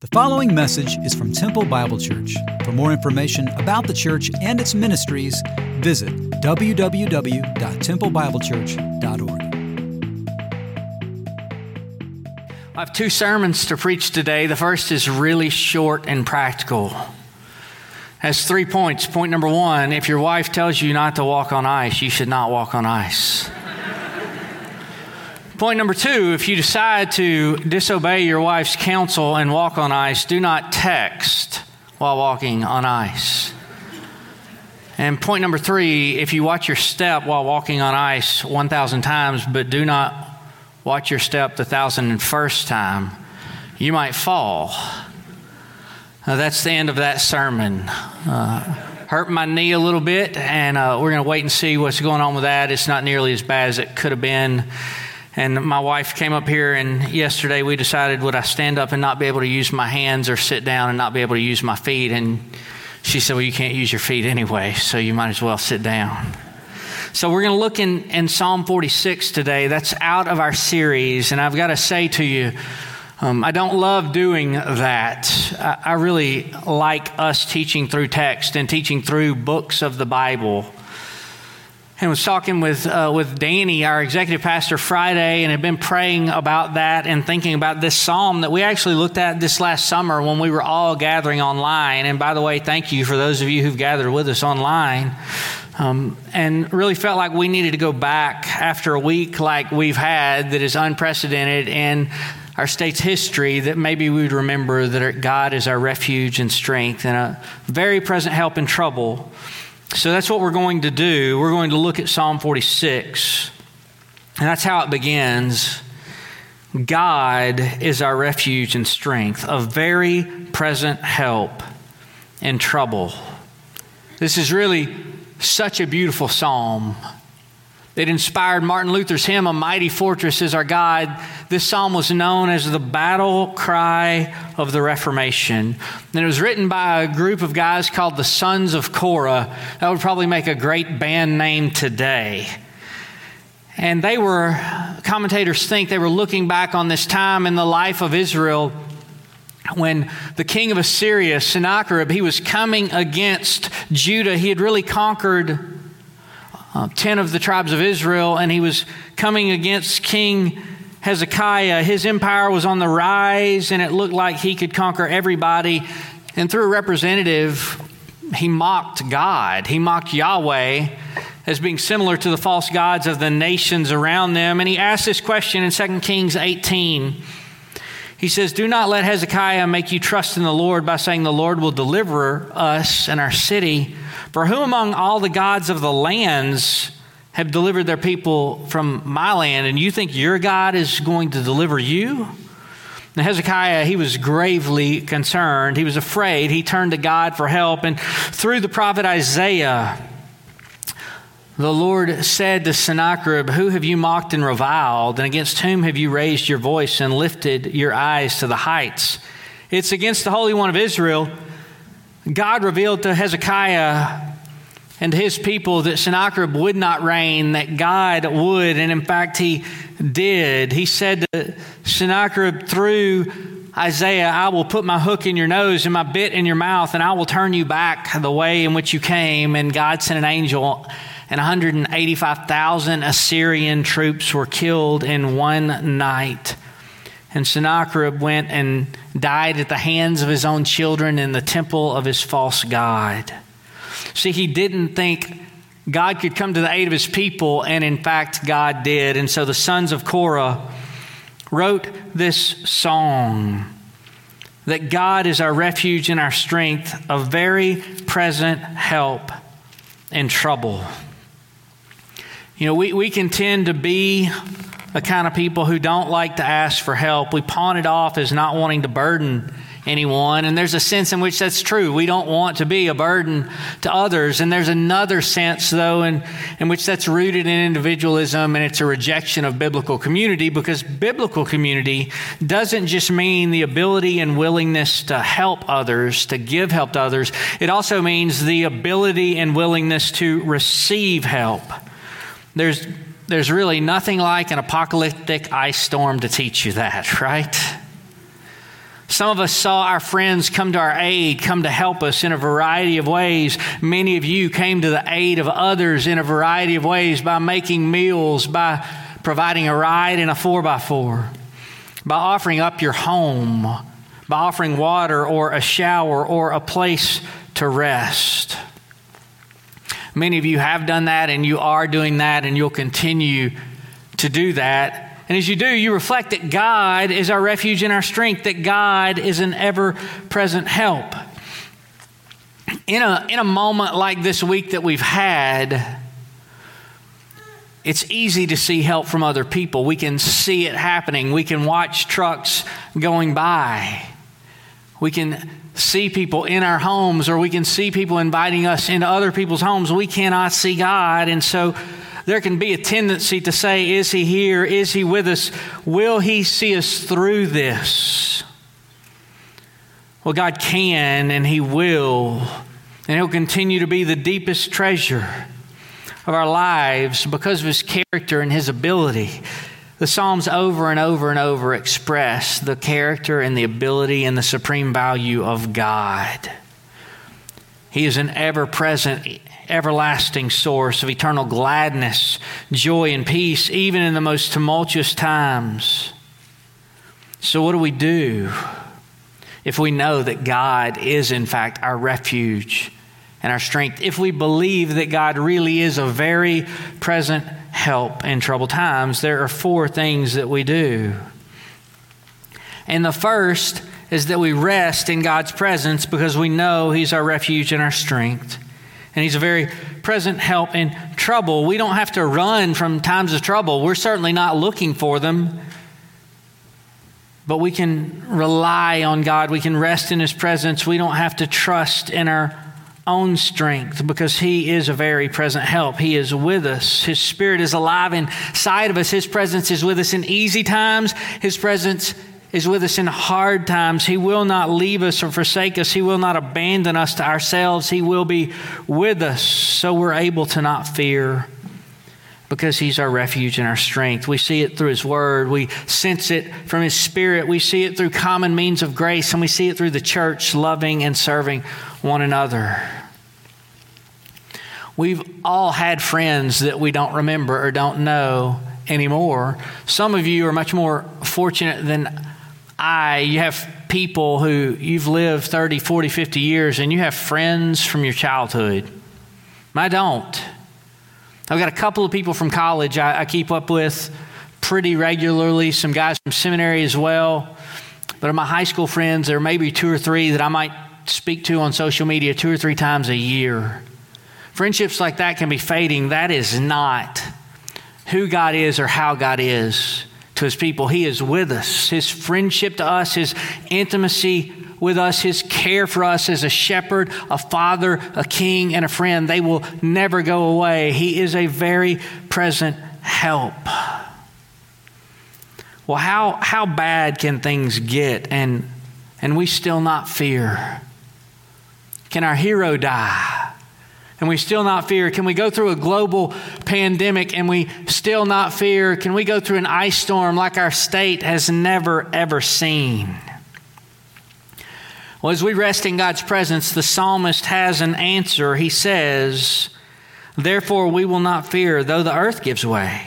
The following message is from Temple Bible Church. For more information about the church and its ministries, visit www.templebiblechurch.org. I have two sermons to preach today. The first is really short and practical. Has three points. Point number one if your wife tells you not to walk on ice, you should not walk on ice. Point number two if you decide to disobey your wife's counsel and walk on ice, do not text while walking on ice. And point number three if you watch your step while walking on ice 1,000 times, but do not watch your step the thousand and first time, you might fall. Now, that's the end of that sermon. Uh, hurt my knee a little bit, and uh, we're going to wait and see what's going on with that. It's not nearly as bad as it could have been. And my wife came up here, and yesterday we decided would I stand up and not be able to use my hands or sit down and not be able to use my feet? And she said, Well, you can't use your feet anyway, so you might as well sit down. So we're going to look in, in Psalm 46 today. That's out of our series. And I've got to say to you, um, I don't love doing that. I, I really like us teaching through text and teaching through books of the Bible and was talking with uh, with Danny, our executive pastor, Friday, and had been praying about that and thinking about this psalm that we actually looked at this last summer when we were all gathering online. And by the way, thank you for those of you who've gathered with us online. Um, and really felt like we needed to go back after a week like we've had that is unprecedented in our state's history that maybe we would remember that God is our refuge and strength and a very present help in trouble. So that's what we're going to do. We're going to look at Psalm 46. And that's how it begins. God is our refuge and strength, a very present help in trouble. This is really such a beautiful psalm. It inspired Martin Luther's hymn, A Mighty Fortress is Our God. This psalm was known as the battle cry of the Reformation. And it was written by a group of guys called the Sons of Korah. That would probably make a great band name today. And they were, commentators think, they were looking back on this time in the life of Israel when the king of Assyria, Sennacherib, he was coming against Judah. He had really conquered uh, 10 of the tribes of Israel, and he was coming against King Hezekiah. His empire was on the rise, and it looked like he could conquer everybody. And through a representative, he mocked God, he mocked Yahweh as being similar to the false gods of the nations around them. And he asked this question in 2 Kings 18. He says, Do not let Hezekiah make you trust in the Lord by saying, The Lord will deliver us and our city. For who among all the gods of the lands have delivered their people from my land, and you think your God is going to deliver you? Now, Hezekiah, he was gravely concerned. He was afraid. He turned to God for help. And through the prophet Isaiah, the Lord said to Sennacherib, Who have you mocked and reviled? And against whom have you raised your voice and lifted your eyes to the heights? It's against the Holy One of Israel God revealed to Hezekiah and his people that Sennacherib would not reign, that God would, and in fact, he did. He said to Sennacherib through Isaiah, I will put my hook in your nose and my bit in your mouth, and I will turn you back the way in which you came. And God sent an angel, and 185,000 Assyrian troops were killed in one night. And Sennacherib went and died at the hands of his own children in the temple of his false God. See, he didn't think God could come to the aid of his people, and in fact, God did. And so the sons of Korah wrote this song that God is our refuge and our strength, a very present help in trouble. You know, we, we can tend to be the kind of people who don't like to ask for help. We pawn it off as not wanting to burden anyone. And there's a sense in which that's true. We don't want to be a burden to others. And there's another sense, though, in, in which that's rooted in individualism and it's a rejection of biblical community because biblical community doesn't just mean the ability and willingness to help others, to give help to others. It also means the ability and willingness to receive help. There's there's really nothing like an apocalyptic ice storm to teach you that, right? Some of us saw our friends come to our aid, come to help us in a variety of ways. Many of you came to the aid of others in a variety of ways by making meals, by providing a ride in a 4x4, by offering up your home, by offering water or a shower or a place to rest. Many of you have done that and you are doing that and you'll continue to do that and as you do, you reflect that God is our refuge and our strength, that God is an ever present help. In a, in a moment like this week that we've had, it's easy to see help from other people. We can see it happening. We can watch trucks going by. We can see people in our homes, or we can see people inviting us into other people's homes. We cannot see God. And so there can be a tendency to say, Is he here? Is he with us? Will he see us through this? Well, God can and he will. And he'll continue to be the deepest treasure of our lives because of his character and his ability. The Psalms over and over and over express the character and the ability and the supreme value of God. He is an ever present everlasting source of eternal gladness, joy, and peace, even in the most tumultuous times. So, what do we do if we know that God is, in fact, our refuge and our strength? If we believe that God really is a very present help in troubled times, there are four things that we do. And the first is that we rest in God's presence because we know He's our refuge and our strength and He's a very present help in trouble. We don't have to run from times of trouble. We're certainly not looking for them. But we can rely on God. We can rest in His presence. We don't have to trust in our own strength because He is a very present help. He is with us. His Spirit is alive inside of us. His presence is with us in easy times. His presence is with us in hard times. He will not leave us or forsake us. He will not abandon us to ourselves. He will be with us so we're able to not fear because He's our refuge and our strength. We see it through His Word, we sense it from His Spirit, we see it through common means of grace, and we see it through the church loving and serving one another. We've all had friends that we don't remember or don't know anymore. Some of you are much more fortunate than I, you have people who you've lived 30, 40, 50 years, and you have friends from your childhood. I don't. I've got a couple of people from college I, I keep up with pretty regularly, some guys from seminary as well. But of my high school friends, there are maybe two or three that I might speak to on social media two or three times a year. Friendships like that can be fading. That is not who God is or how God is to his people. He is with us. His friendship to us, his intimacy with us, his care for us as a shepherd, a father, a king, and a friend, they will never go away. He is a very present help. Well, how, how bad can things get and, and we still not fear? Can our hero die? and we still not fear? Can we go through a global pandemic and we still not fear? Can we go through an ice storm like our state has never, ever seen? Well, as we rest in God's presence, the psalmist has an answer. He says, Therefore, we will not fear, though the earth gives way.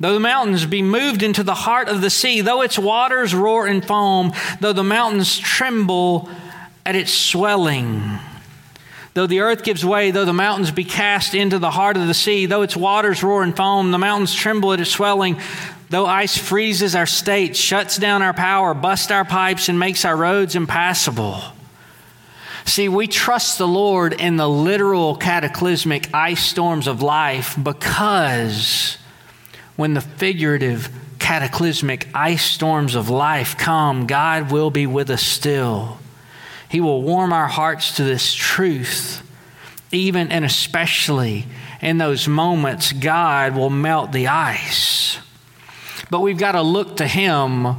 Though the mountains be moved into the heart of the sea, though its waters roar and foam, though the mountains tremble at its swelling. Though the earth gives way, though the mountains be cast into the heart of the sea, though its waters roar and foam, the mountains tremble at its swelling, though ice freezes our state, shuts down our power, busts our pipes, and makes our roads impassable. See, we trust the Lord in the literal cataclysmic ice storms of life because when the figurative cataclysmic ice storms of life come, God will be with us still. He will warm our hearts to this truth. Even and especially in those moments, God will melt the ice. But we've got to look to Him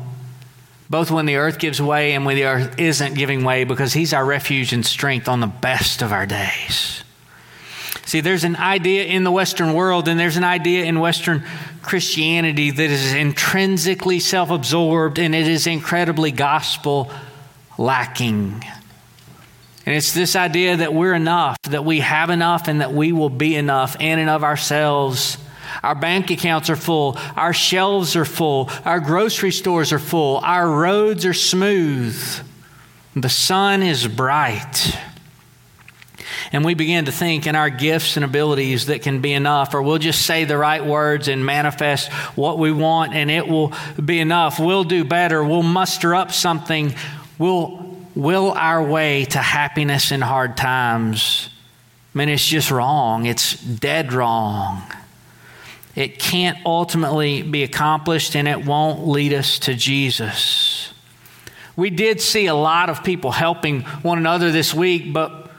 both when the earth gives way and when the earth isn't giving way because He's our refuge and strength on the best of our days. See, there's an idea in the Western world and there's an idea in Western Christianity that is intrinsically self absorbed and it is incredibly gospel lacking. And it's this idea that we're enough, that we have enough, and that we will be enough in and of ourselves. Our bank accounts are full. Our shelves are full. Our grocery stores are full. Our roads are smooth. The sun is bright. And we begin to think in our gifts and abilities that can be enough, or we'll just say the right words and manifest what we want, and it will be enough. We'll do better. We'll muster up something. We'll will our way to happiness in hard times. I mean, it's just wrong. It's dead wrong. It can't ultimately be accomplished and it won't lead us to Jesus. We did see a lot of people helping one another this week, but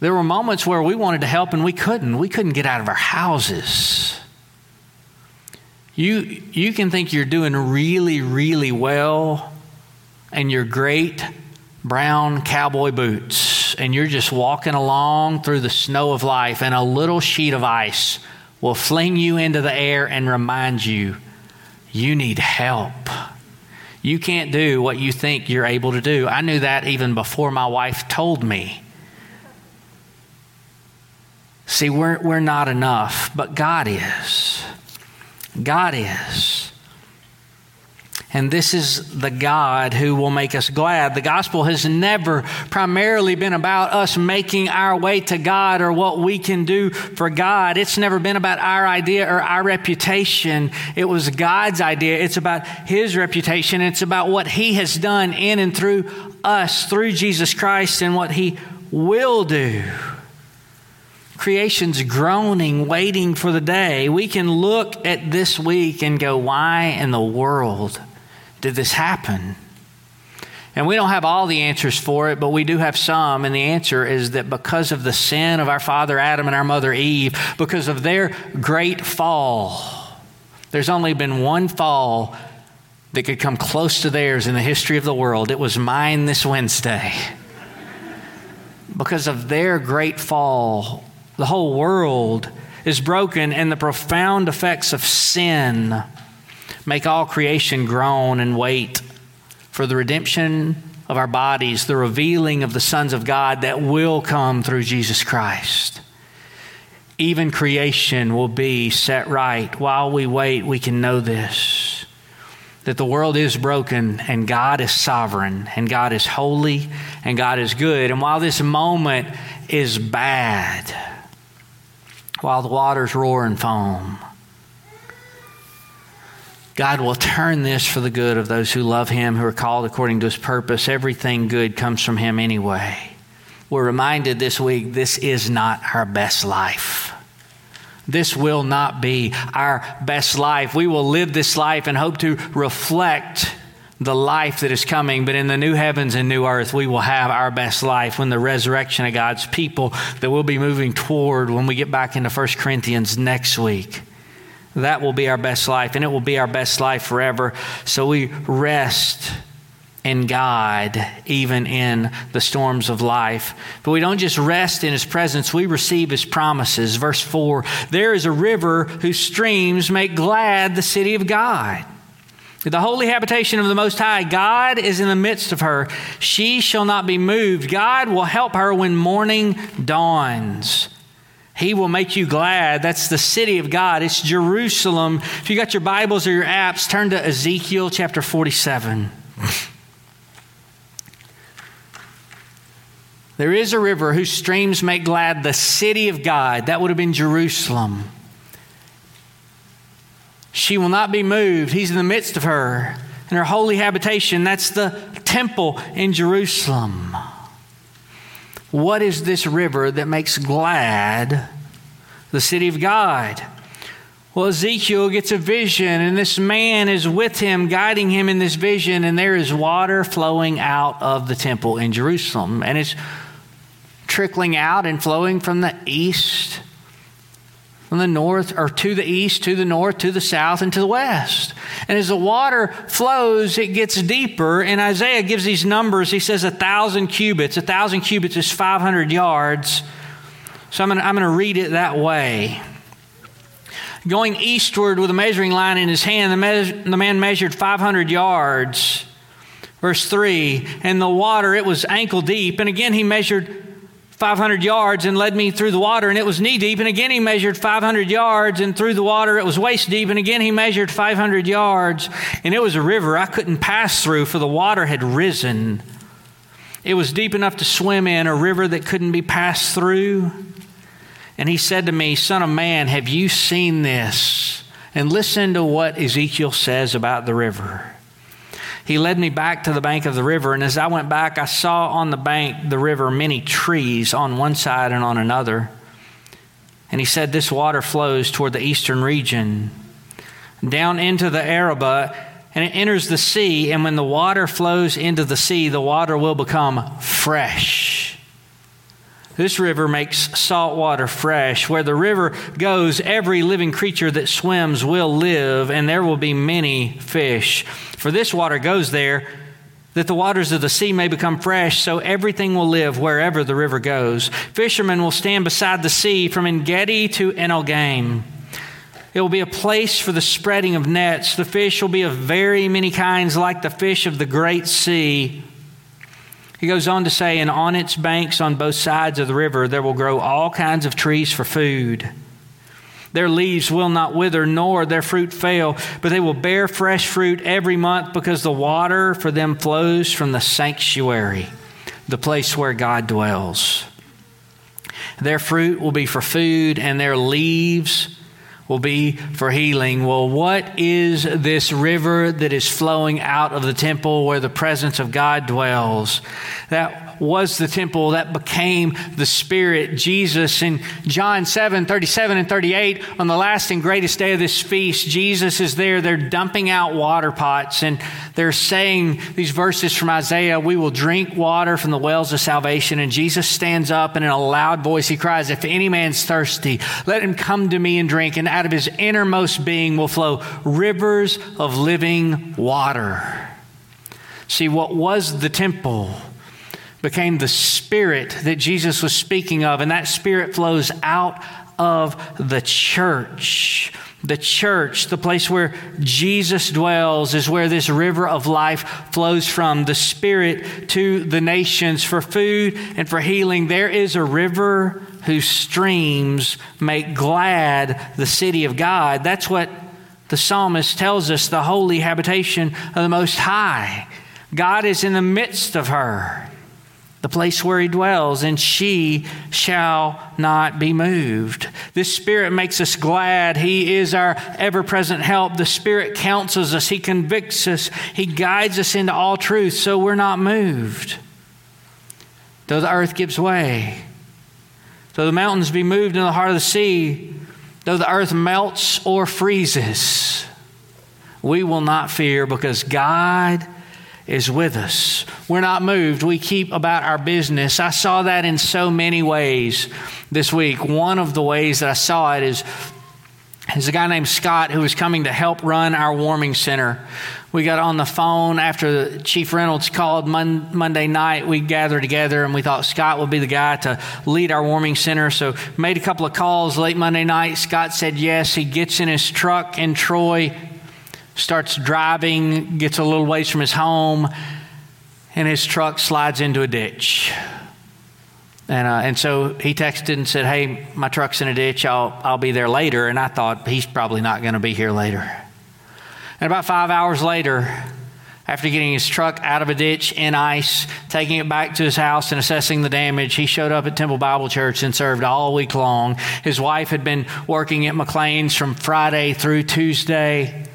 there were moments where we wanted to help and we couldn't. We couldn't get out of our houses. You, you can think you're doing really, really well and you're great brown cowboy boots and you're just walking along through the snow of life, and a little sheet of ice will fling you into the air and remind you you need help. You can't do what you think you're able to do. I knew that even before my wife told me. See, we're, we're not enough, but God is. God is. And this is the God who will make us glad. The gospel has never primarily been about us making our way to God or what we can do for God. It's never been about our idea or our reputation. It was God's idea. It's about His reputation. It's about what He has done in and through us, through Jesus Christ, and what He will do. Creation's groaning, waiting for the day. We can look at this week and go, why in the world? Did this happen? And we don't have all the answers for it, but we do have some. And the answer is that because of the sin of our father Adam and our mother Eve, because of their great fall, there's only been one fall that could come close to theirs in the history of the world. It was mine this Wednesday. because of their great fall, the whole world is broken, and the profound effects of sin Make all creation groan and wait for the redemption of our bodies, the revealing of the sons of God that will come through Jesus Christ. Even creation will be set right. While we wait, we can know this that the world is broken and God is sovereign and God is holy and God is good. And while this moment is bad, while the waters roar and foam, God will turn this for the good of those who love Him, who are called according to His purpose. Everything good comes from Him anyway. We're reminded this week this is not our best life. This will not be our best life. We will live this life and hope to reflect the life that is coming, but in the new heavens and new earth, we will have our best life when the resurrection of God's people that we'll be moving toward when we get back into 1 Corinthians next week. That will be our best life, and it will be our best life forever. So we rest in God, even in the storms of life. But we don't just rest in His presence, we receive His promises. Verse 4 There is a river whose streams make glad the city of God. The holy habitation of the Most High, God is in the midst of her. She shall not be moved. God will help her when morning dawns. He will make you glad. That's the city of God. It's Jerusalem. If you got your Bibles or your apps, turn to Ezekiel chapter 47. There is a river whose streams make glad the city of God. That would have been Jerusalem. She will not be moved. He's in the midst of her. And her holy habitation, that's the temple in Jerusalem. What is this river that makes glad the city of God? Well, Ezekiel gets a vision, and this man is with him, guiding him in this vision, and there is water flowing out of the temple in Jerusalem. And it's trickling out and flowing from the east from the north or to the east, to the north, to the south, and to the west. And as the water flows, it gets deeper. And Isaiah gives these numbers. He says a thousand cubits. A thousand cubits is 500 yards. So I'm going to read it that way. Going eastward with a measuring line in his hand, the, me- the man measured 500 yards Verse 3 And the water, it was ankle deep. And again, he measured 500 yards and led me through the water, and it was knee deep. And again, he measured 500 yards, and through the water, it was waist deep. And again, he measured 500 yards, and it was a river I couldn't pass through, for the water had risen. It was deep enough to swim in, a river that couldn't be passed through. And he said to me, Son of man, have you seen this? And listen to what Ezekiel says about the river. He led me back to the bank of the river, and as I went back, I saw on the bank the river many trees on one side and on another. And he said, This water flows toward the eastern region, down into the Arabah, and it enters the sea. And when the water flows into the sea, the water will become fresh. This river makes salt water fresh. Where the river goes, every living creature that swims will live, and there will be many fish. For this water goes there, that the waters of the sea may become fresh, so everything will live wherever the river goes. Fishermen will stand beside the sea from Engedi to Eneglaim. It will be a place for the spreading of nets. The fish will be of very many kinds, like the fish of the great sea. He goes on to say, and on its banks on both sides of the river, there will grow all kinds of trees for food. Their leaves will not wither, nor their fruit fail, but they will bear fresh fruit every month because the water for them flows from the sanctuary, the place where God dwells. Their fruit will be for food, and their leaves will be for healing. Well, what is this river that is flowing out of the temple where the presence of God dwells? That was the temple that became the Spirit. Jesus in John 7 37 and 38, on the last and greatest day of this feast, Jesus is there. They're dumping out water pots and they're saying these verses from Isaiah We will drink water from the wells of salvation. And Jesus stands up and in a loud voice he cries, If any man's thirsty, let him come to me and drink. And out of his innermost being will flow rivers of living water. See, what was the temple? Became the spirit that Jesus was speaking of, and that spirit flows out of the church. The church, the place where Jesus dwells, is where this river of life flows from. The Spirit to the nations for food and for healing. There is a river whose streams make glad the city of God. That's what the psalmist tells us the holy habitation of the Most High. God is in the midst of her the place where he dwells, and she shall not be moved. This Spirit makes us glad. He is our ever present help. The Spirit counsels us, He convicts us, He guides us into all truth, so we're not moved. Though the earth gives way, though the mountains be moved in the heart of the sea, though the earth melts or freezes, we will not fear because God is with us. We're not moved. We keep about our business. I saw that in so many ways this week. One of the ways that I saw it is is a guy named Scott who was coming to help run our warming center. We got on the phone after Chief Reynolds called Mon- Monday night. We gathered together and we thought Scott would be the guy to lead our warming center. So made a couple of calls late Monday night. Scott said yes. He gets in his truck in Troy starts driving, gets a little ways from his home, and his truck slides into a ditch. And, uh, and so he texted and said, Hey, my truck's in a ditch. I'll, I'll be there later. And I thought, he's probably not going to be here later. And about five hours later, after getting his truck out of a ditch in ice, taking it back to his house and assessing the damage, he showed up at Temple Bible Church and served all week long. His wife had been working at McLane's from Friday through Tuesday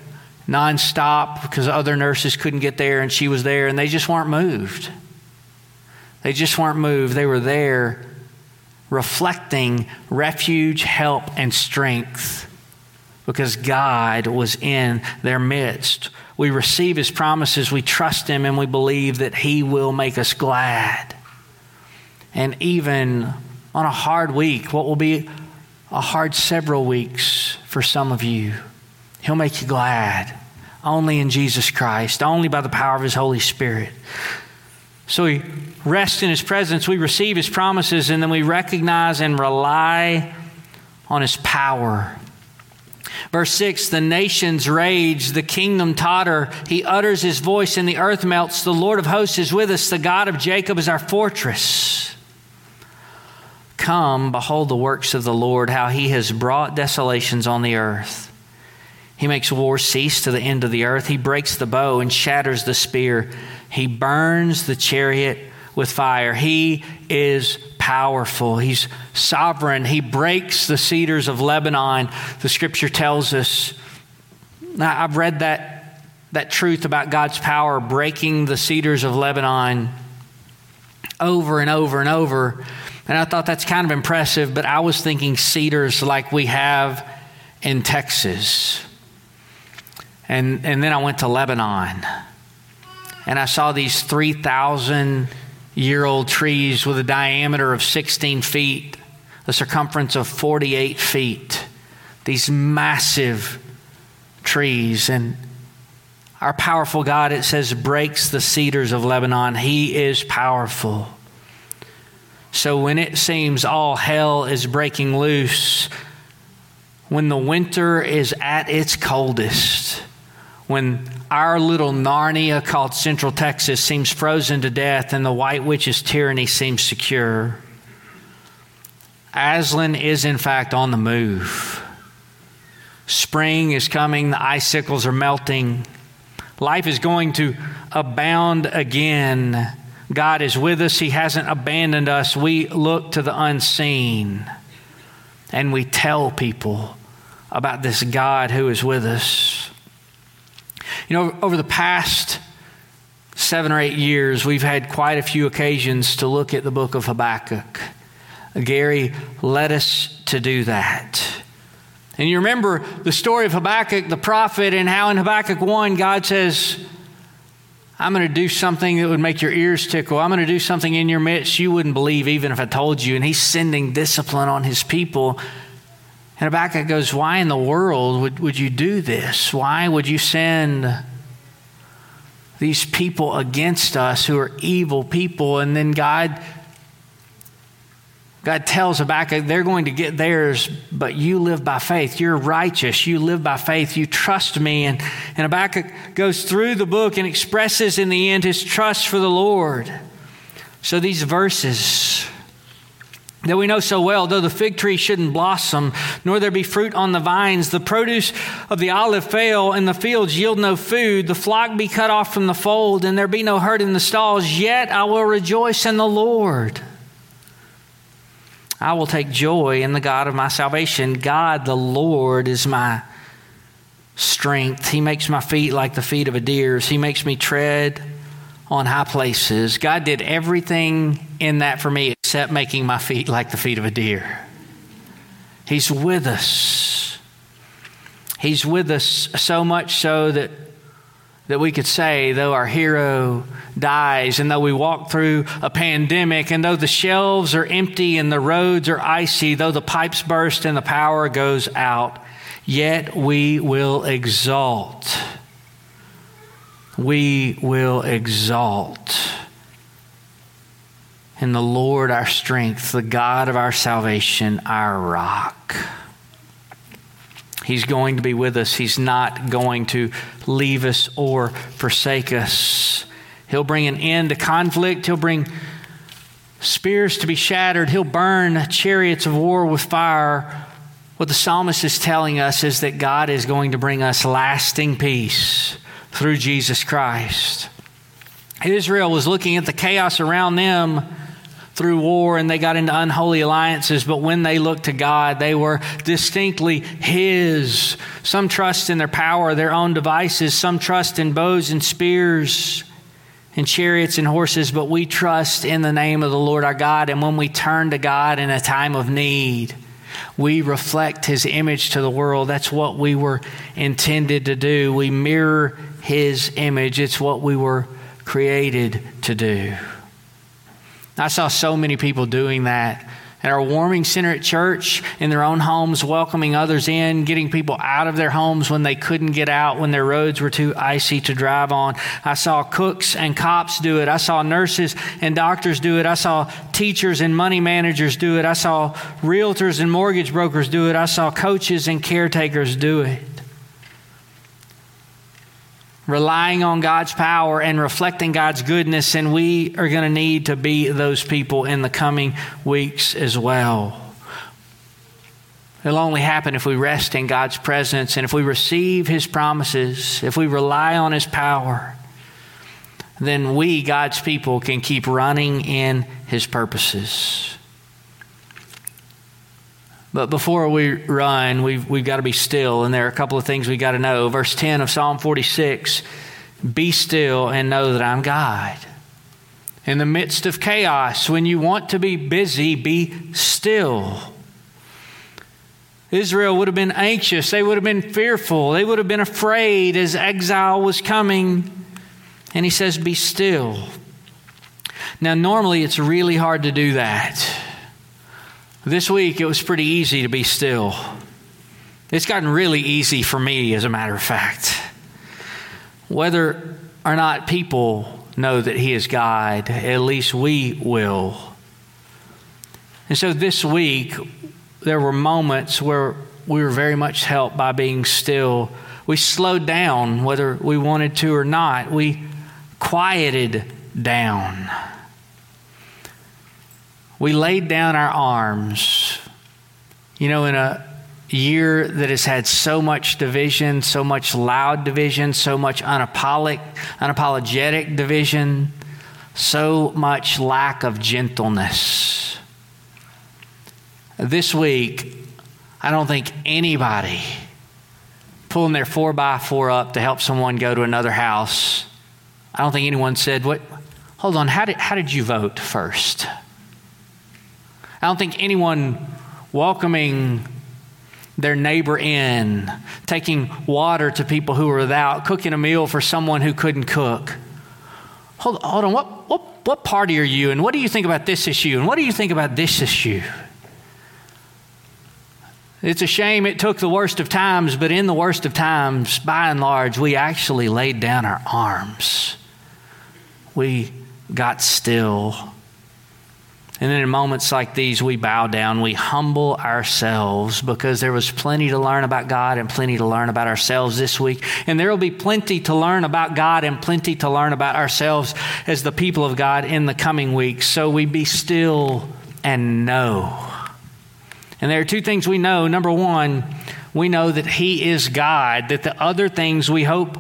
nonstop because other nurses couldn't get there and she was there and they just weren't moved. They just weren't moved. They were there reflecting refuge, help, and strength because God was in their midst. We receive His promises, we trust Him, and we believe that He will make us glad. And even on a hard week, what will be a hard several weeks for some of you, He'll make you glad only in Jesus Christ, only by the power of His Holy Spirit. So we rest in His presence, we receive His promises, and then we recognize and rely on His power. Verse 6 The nations rage, the kingdom totter. He utters his voice, and the earth melts. The Lord of hosts is with us. The God of Jacob is our fortress. Come, behold the works of the Lord, how he has brought desolations on the earth. He makes war cease to the end of the earth. He breaks the bow and shatters the spear. He burns the chariot with fire. He is powerful. He's sovereign. He breaks the cedars of Lebanon. The scripture tells us. Now, I've read that, that truth about God's power breaking the cedars of Lebanon over and over and over. And I thought that's kind of impressive, but I was thinking cedars like we have in Texas. And, and then I went to Lebanon and I saw these 3,000 year old trees with a diameter of 16 feet, a circumference of 48 feet. These massive trees. And our powerful God, it says, breaks the cedars of Lebanon. He is powerful. So when it seems all hell is breaking loose, when the winter is at its coldest, when our little Narnia called Central Texas seems frozen to death and the White Witch's tyranny seems secure, Aslan is in fact on the move. Spring is coming, the icicles are melting, life is going to abound again. God is with us, He hasn't abandoned us. We look to the unseen and we tell people about this God who is with us. You know, over the past seven or eight years, we've had quite a few occasions to look at the book of Habakkuk. Gary led us to do that. And you remember the story of Habakkuk, the prophet, and how in Habakkuk 1, God says, I'm going to do something that would make your ears tickle. I'm going to do something in your midst you wouldn't believe even if I told you. And he's sending discipline on his people. And Habakkuk goes, Why in the world would, would you do this? Why would you send these people against us who are evil people? And then God, God tells Habakkuk, they're going to get theirs, but you live by faith. You're righteous. You live by faith. You trust me. And, and Habakkuk goes through the book and expresses in the end his trust for the Lord. So these verses that we know so well, though the fig tree shouldn't blossom, nor there be fruit on the vines, the produce of the olive fail, and the fields yield no food, the flock be cut off from the fold, and there be no herd in the stalls, yet I will rejoice in the Lord. I will take joy in the God of my salvation. God, the Lord, is my strength. He makes my feet like the feet of a deer's, He makes me tread on high places. God did everything in that for me except making my feet like the feet of a deer. He's with us. He's with us so much so that, that we could say, though our hero dies, and though we walk through a pandemic, and though the shelves are empty and the roads are icy, though the pipes burst and the power goes out, yet we will exalt we will exalt in the Lord our strength, the God of our salvation, our rock. He's going to be with us. He's not going to leave us or forsake us. He'll bring an end to conflict. He'll bring spears to be shattered. He'll burn chariots of war with fire. What the psalmist is telling us is that God is going to bring us lasting peace through Jesus Christ. Israel was looking at the chaos around them through war and they got into unholy alliances, but when they looked to God, they were distinctly His. Some trust in their power, their own devices, some trust in bows and spears and chariots and horses, but we trust in the name of the Lord our God. And when we turn to God in a time of need, we reflect His image to the world. That's what we were intended to do. We mirror his image. It's what we were created to do. I saw so many people doing that at our warming center at church, in their own homes, welcoming others in, getting people out of their homes when they couldn't get out, when their roads were too icy to drive on. I saw cooks and cops do it. I saw nurses and doctors do it. I saw teachers and money managers do it. I saw realtors and mortgage brokers do it. I saw coaches and caretakers do it relying on God's power and reflecting God's goodness, and we are going to need to be those people in the coming weeks as well. It'll only happen if we rest in God's presence and if we receive His promises, if we rely on His power. Then we, God's people, can keep running in His purposes. But before we run, we've, we've got to be still, and there are a couple of things we've got to know. Verse 10 of Psalm 46 Be still and know that I'm God. In the midst of chaos, when you want to be busy, be still. Israel would have been anxious, they would have been fearful, they would have been afraid as exile was coming. And he says, Be still. Now, normally it's really hard to do that. This week, it was pretty easy to be still. It's gotten really easy for me, as a matter of fact. Whether or not people know that He is God, at least we will. And so this week, there were moments where we were very much helped by being still. We slowed down, whether we wanted to or not. We quieted down. We laid down our arms. You know, in a year that has had so much division, so much loud division, so much unapologetic, unapologetic division, so much lack of gentleness. This week, I don't think anybody pulling their four by four up to help someone go to another house, I don't think anyone said, What? Hold on, how did, how did you vote first? I don't think anyone welcoming their neighbor in, taking water to people who were without, cooking a meal for someone who couldn't cook. Hold, hold on, what, what, what party are you and what do you think about this issue and what do you think about this issue? It's a shame it took the worst of times, but in the worst of times, by and large, we actually laid down our arms. We got still and then in moments like these, we bow down, we humble ourselves because there was plenty to learn about God and plenty to learn about ourselves this week. And there will be plenty to learn about God and plenty to learn about ourselves as the people of God in the coming weeks. So we be still and know. And there are two things we know. Number one, we know that He is God, that the other things we hope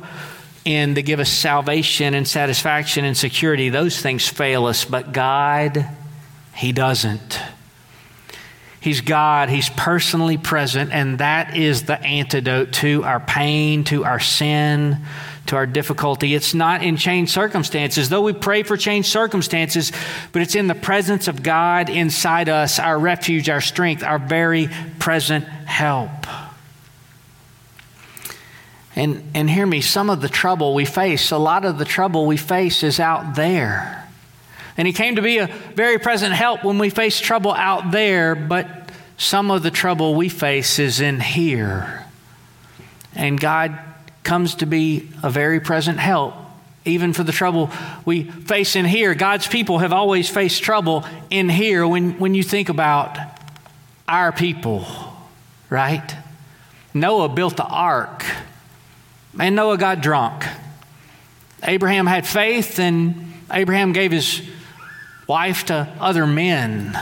in to give us salvation and satisfaction and security, those things fail us, but God he doesn't. He's God, He's personally present, and that is the antidote to our pain, to our sin, to our difficulty. It's not in changed circumstances, though we pray for changed circumstances, but it's in the presence of God inside us, our refuge, our strength, our very present help. And, and hear me, some of the trouble we face, a lot of the trouble we face is out there. And he came to be a very present help when we face trouble out there, but some of the trouble we face is in here. And God comes to be a very present help, even for the trouble we face in here. God's people have always faced trouble in here when, when you think about our people, right? Noah built the ark, and Noah got drunk. Abraham had faith, and Abraham gave his wife to other men.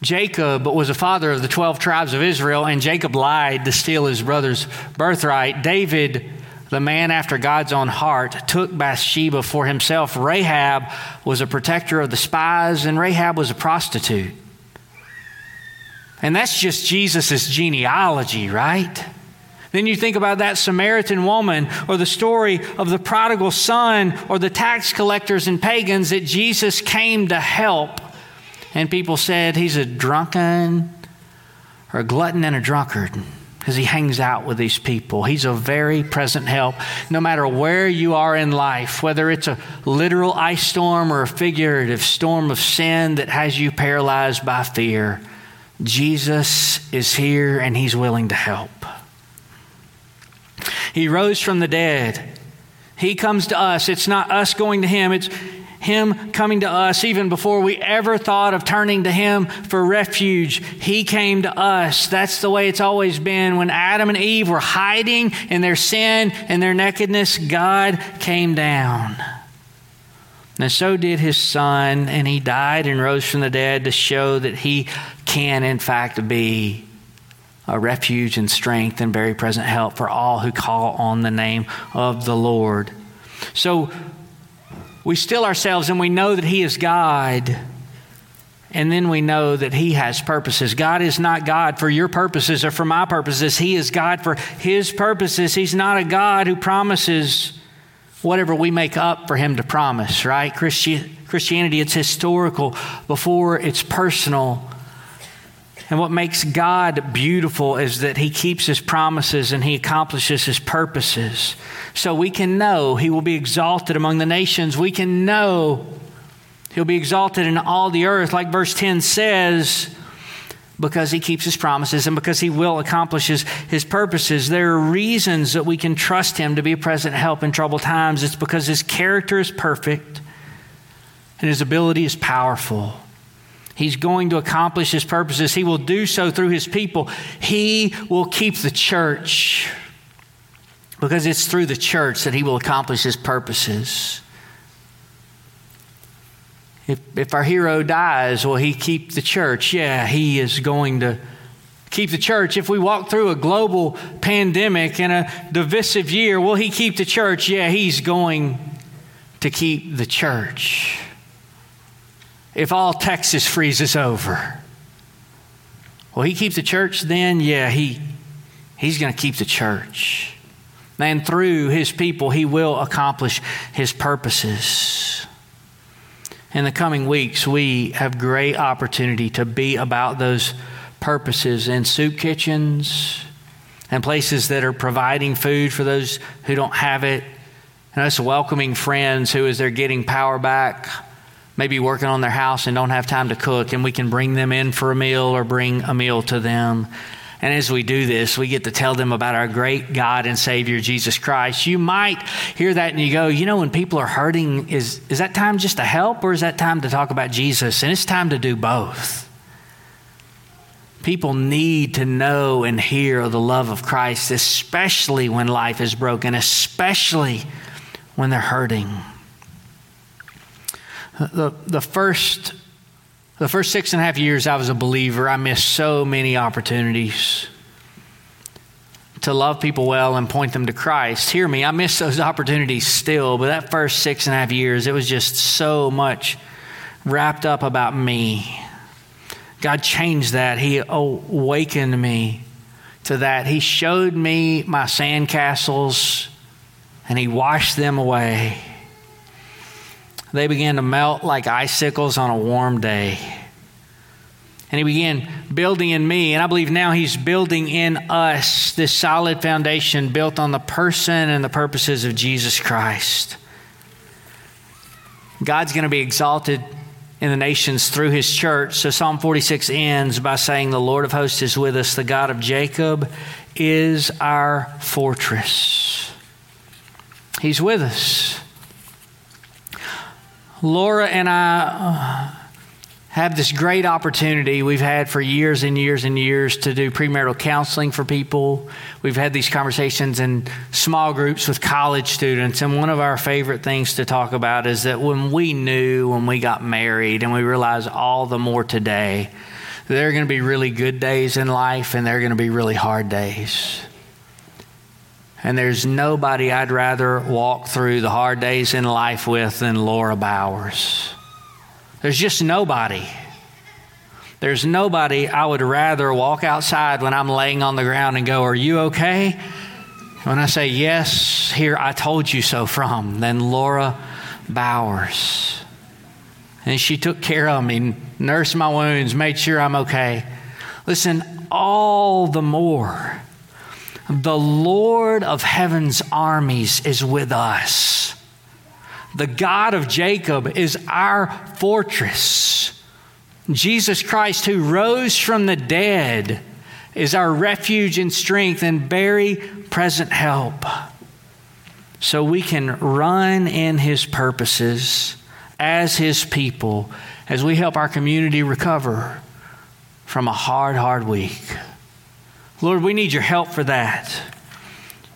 Jacob was a father of the 12 tribes of Israel, and Jacob lied to steal his brother's birthright. David, the man after God's own heart, took Bathsheba for himself. Rahab was a protector of the spies, and Rahab was a prostitute. And that's just Jesus' genealogy, right? Then you think about that Samaritan woman or the story of the prodigal son or the tax collectors and pagans that Jesus came to help. And people said he's a drunken or a glutton and a drunkard. because he hangs out with these people. He's a very present help no matter where you are in life, whether it's a literal ice storm or a figurative storm of sin that has you paralyzed by fear. Jesus is here and he's willing to help. He rose from the dead. He comes to us. It's not us going to him, it's him coming to us even before we ever thought of turning to Him for refuge. He came to us. That's the way it's always been. When Adam and Eve were hiding in their sin and their nakedness, God came down. And so did His Son, and He died and rose from the dead to show that He can, in fact, be a refuge and strength and very present help for all who call on the name of the Lord. So, we still ourselves and we know that He is God. And then we know that He has purposes. God is not God for your purposes or for my purposes. He is God for His purposes. He's not a God who promises whatever we make up for Him to promise, right? Christi- Christianity, it's historical before it's personal. And what makes God beautiful is that He keeps His promises and He accomplishes His purposes. So we can know He will be exalted among the nations. We can know He'll be exalted in all the earth, like verse 10 says, because He keeps His promises and because He will accomplish His, his purposes. There are reasons that we can trust Him to be a present help in troubled times. It's because His character is perfect and His ability is powerful. He's going to accomplish his purposes. He will do so through his people. He will keep the church because it's through the church that he will accomplish his purposes. If, if our hero dies, will he keep the church? Yeah, he is going to keep the church. If we walk through a global pandemic and a divisive year, will he keep the church? Yeah, he's going to keep the church if all Texas freezes over? Will he keep the church then? Yeah, he, he's going to keep the church. And through his people, he will accomplish his purposes. In the coming weeks, we have great opportunity to be about those purposes in soup kitchens and places that are providing food for those who don't have it, and us welcoming friends who, as they're getting power back, maybe working on their house and don't have time to cook, and we can bring them in for a meal or bring a meal to them. And as we do this, we get to tell them about our great God and Savior, Jesus Christ. You might hear that and you go, you know, when people are hurting, is, is that time just to help or is that time to talk about Jesus? And it's time to do both. People need to know and hear the love of Christ, especially when life is broken, especially when they're hurting. The, the first the first six and a half years I was a believer, I missed so many opportunities to love people well and point them to Christ. Hear me, I miss those opportunities still, but that first six and a half years, it was just so much wrapped up about me. God changed that. He awakened me to that. He showed me my sandcastles and He washed them away. They began to melt like icicles on a warm day. And he began building in me, and I believe now he's building in us this solid foundation built on the person and the purposes of Jesus Christ. God's going to be exalted in the nations through his church. So Psalm 46 ends by saying, The Lord of hosts is with us, the God of Jacob is our fortress. He's with us. Laura and I uh, have this great opportunity we've had for years and years and years to do premarital counseling for people. We've had these conversations in small groups with college students. And one of our favorite things to talk about is that when we knew when we got married, and we realize all the more today, there are going to be really good days in life and there are going to be really hard days. And there's nobody I'd rather walk through the hard days in life with than Laura Bowers. There's just nobody. There's nobody I would rather walk outside when I'm laying on the ground and go, Are you okay? When I say, Yes, here I told you so from, than Laura Bowers. And she took care of me, nursed my wounds, made sure I'm okay. Listen, all the more The Lord of heaven's armies is with us. The God of Jacob is our fortress. Jesus Christ, who rose from the dead, is our refuge and strength and very present help. So we can run in his purposes as his people as we help our community recover from a hard, hard week. Lord, we need your help for that.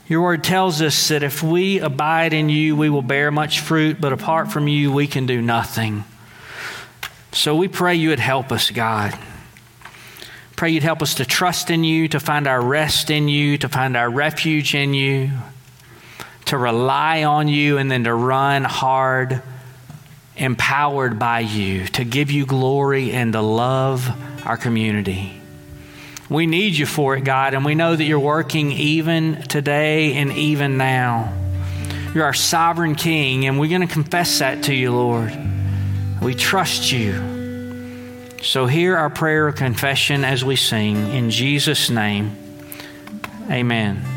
Your word tells us that if we abide in you, we will bear much fruit, but apart from you, we can do nothing. So we pray you would help us, God. Pray you'd help us to trust in you, to find our rest in you, to find our refuge in you, to rely on you, and then to run hard, empowered by you, to give you glory and to love our community. We need you for it, God, and we know that you're working even today and even now. You're our sovereign King, and we're going to confess that to you, Lord. We trust you. So hear our prayer of confession as we sing. In Jesus' name, amen.